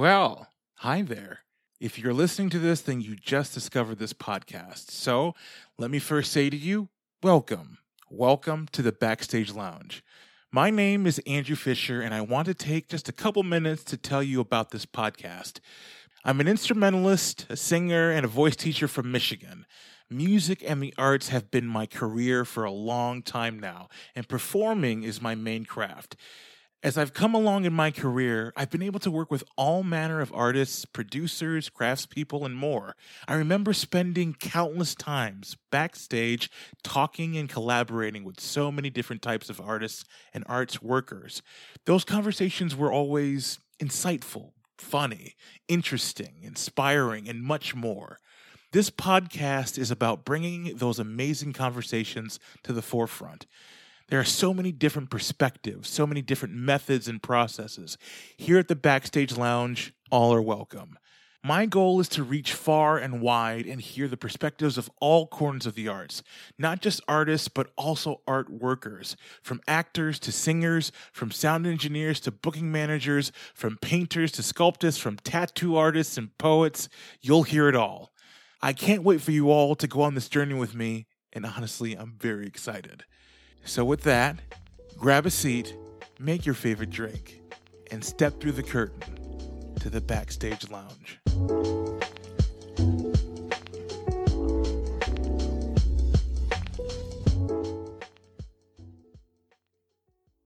Well, hi there. If you're listening to this, then you just discovered this podcast. So let me first say to you, welcome. Welcome to the Backstage Lounge. My name is Andrew Fisher, and I want to take just a couple minutes to tell you about this podcast. I'm an instrumentalist, a singer, and a voice teacher from Michigan. Music and the arts have been my career for a long time now, and performing is my main craft. As I've come along in my career, I've been able to work with all manner of artists, producers, craftspeople, and more. I remember spending countless times backstage talking and collaborating with so many different types of artists and arts workers. Those conversations were always insightful, funny, interesting, inspiring, and much more. This podcast is about bringing those amazing conversations to the forefront. There are so many different perspectives, so many different methods and processes. Here at the Backstage Lounge, all are welcome. My goal is to reach far and wide and hear the perspectives of all corners of the arts, not just artists, but also art workers, from actors to singers, from sound engineers to booking managers, from painters to sculptors, from tattoo artists and poets. You'll hear it all. I can't wait for you all to go on this journey with me, and honestly, I'm very excited. So, with that, grab a seat, make your favorite drink, and step through the curtain to the backstage lounge.